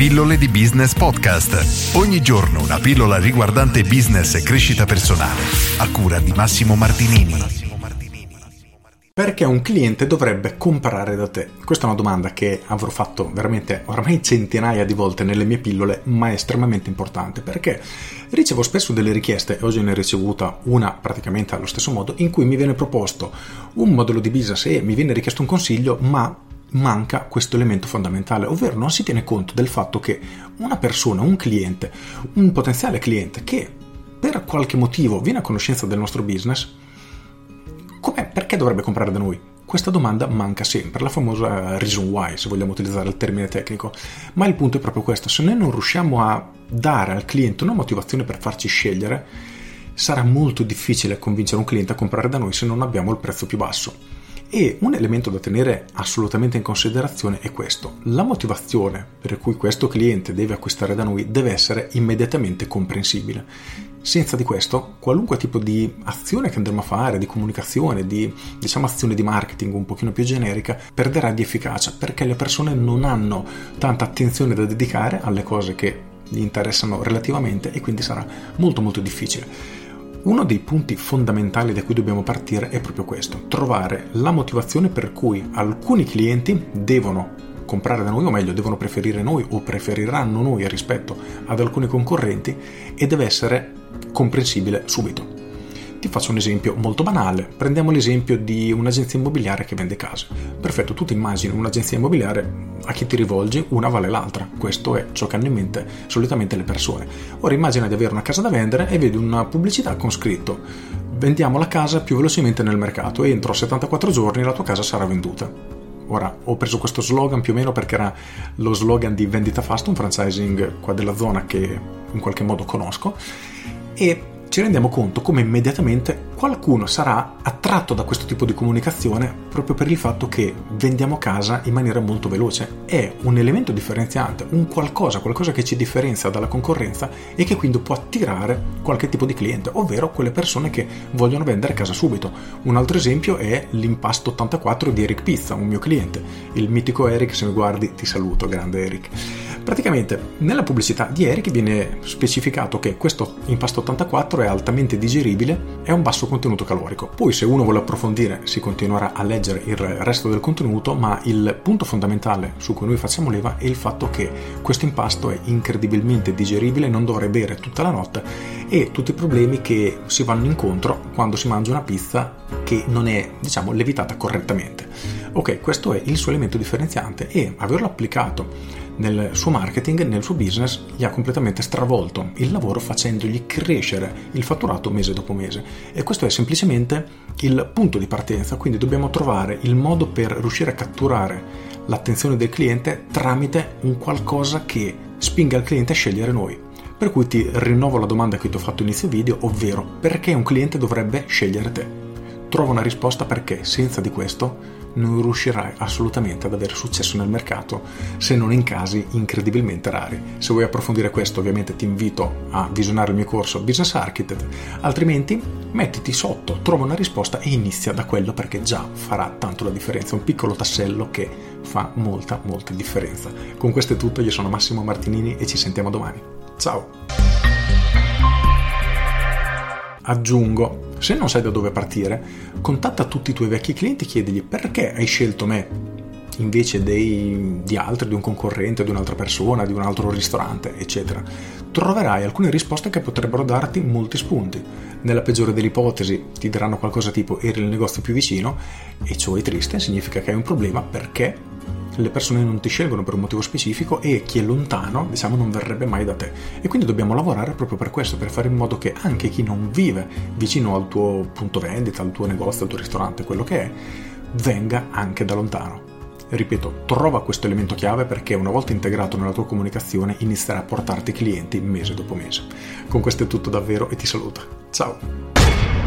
Pillole di Business Podcast. Ogni giorno una pillola riguardante business e crescita personale. A cura di Massimo Martinini. Perché un cliente dovrebbe comprare da te? Questa è una domanda che avrò fatto veramente ormai centinaia di volte nelle mie pillole, ma è estremamente importante perché ricevo spesso delle richieste, e oggi ne ho ricevuta una praticamente allo stesso modo, in cui mi viene proposto un modello di business e mi viene richiesto un consiglio, ma manca questo elemento fondamentale, ovvero non si tiene conto del fatto che una persona, un cliente, un potenziale cliente che per qualche motivo viene a conoscenza del nostro business, Com'è? Perché dovrebbe comprare da noi? Questa domanda manca sempre, la famosa reason why, se vogliamo utilizzare il termine tecnico. Ma il punto è proprio questo, se noi non riusciamo a dare al cliente una motivazione per farci scegliere, sarà molto difficile convincere un cliente a comprare da noi se non abbiamo il prezzo più basso. E un elemento da tenere assolutamente in considerazione è questo. La motivazione per cui questo cliente deve acquistare da noi deve essere immediatamente comprensibile. Senza di questo, qualunque tipo di azione che andremo a fare, di comunicazione, di diciamo azione di marketing un pochino più generica, perderà di efficacia perché le persone non hanno tanta attenzione da dedicare alle cose che gli interessano relativamente e quindi sarà molto molto difficile. Uno dei punti fondamentali da cui dobbiamo partire è proprio questo, trovare la motivazione per cui alcuni clienti devono comprare da noi, o meglio, devono preferire noi o preferiranno noi rispetto ad alcuni concorrenti e deve essere comprensibile subito. Ti faccio un esempio molto banale. Prendiamo l'esempio di un'agenzia immobiliare che vende case. Perfetto, tu ti immagini un'agenzia immobiliare a chi ti rivolgi, una vale l'altra. Questo è ciò che hanno in mente solitamente le persone. Ora immagina di avere una casa da vendere e vedi una pubblicità con scritto vendiamo la casa più velocemente nel mercato e entro 74 giorni la tua casa sarà venduta. Ora ho preso questo slogan più o meno perché era lo slogan di Vendita Fast, un franchising qua della zona che in qualche modo conosco e ci rendiamo conto come immediatamente qualcuno sarà attratto da questo tipo di comunicazione proprio per il fatto che vendiamo casa in maniera molto veloce. È un elemento differenziante, un qualcosa, qualcosa che ci differenzia dalla concorrenza e che quindi può attirare qualche tipo di cliente, ovvero quelle persone che vogliono vendere casa subito. Un altro esempio è l'impasto 84 di Eric Pizza, un mio cliente. Il mitico Eric, se mi guardi ti saluto, grande Eric. Praticamente nella pubblicità di Eric viene specificato che questo impasto 84 è altamente digeribile ha un basso contenuto calorico. Poi se uno vuole approfondire si continuerà a leggere il resto del contenuto, ma il punto fondamentale su cui noi facciamo leva è il fatto che questo impasto è incredibilmente digeribile, non dovrei bere tutta la notte e tutti i problemi che si vanno incontro quando si mangia una pizza che non è, diciamo, levitata correttamente. Ok, questo è il suo elemento differenziante e averlo applicato nel suo marketing, nel suo business, gli ha completamente stravolto il lavoro facendogli crescere il fatturato mese dopo mese. E questo è semplicemente il punto di partenza, quindi dobbiamo trovare il modo per riuscire a catturare l'attenzione del cliente tramite un qualcosa che spinga il cliente a scegliere noi. Per cui ti rinnovo la domanda che ti ho fatto inizio video, ovvero perché un cliente dovrebbe scegliere te? Trova una risposta perché senza di questo non riuscirai assolutamente ad avere successo nel mercato se non in casi incredibilmente rari. Se vuoi approfondire questo ovviamente ti invito a visionare il mio corso Business Architect, altrimenti mettiti sotto, trova una risposta e inizia da quello perché già farà tanto la differenza, un piccolo tassello che fa molta molta differenza. Con questo è tutto, io sono Massimo Martinini e ci sentiamo domani. Ciao! Aggiungo se non sai da dove partire, contatta tutti i tuoi vecchi clienti e chiedigli perché hai scelto me invece dei, di altri, di un concorrente, di un'altra persona, di un altro ristorante, eccetera. Troverai alcune risposte che potrebbero darti molti spunti. Nella peggiore delle ipotesi ti daranno qualcosa tipo eri nel negozio più vicino e ciò è triste, significa che hai un problema perché le persone non ti scelgono per un motivo specifico e chi è lontano, diciamo, non verrebbe mai da te. E quindi dobbiamo lavorare proprio per questo, per fare in modo che anche chi non vive vicino al tuo punto vendita, al tuo negozio, al tuo ristorante, quello che è, venga anche da lontano. Ripeto, trova questo elemento chiave perché una volta integrato nella tua comunicazione inizierà a portarti clienti mese dopo mese. Con questo è tutto davvero e ti saluto. Ciao!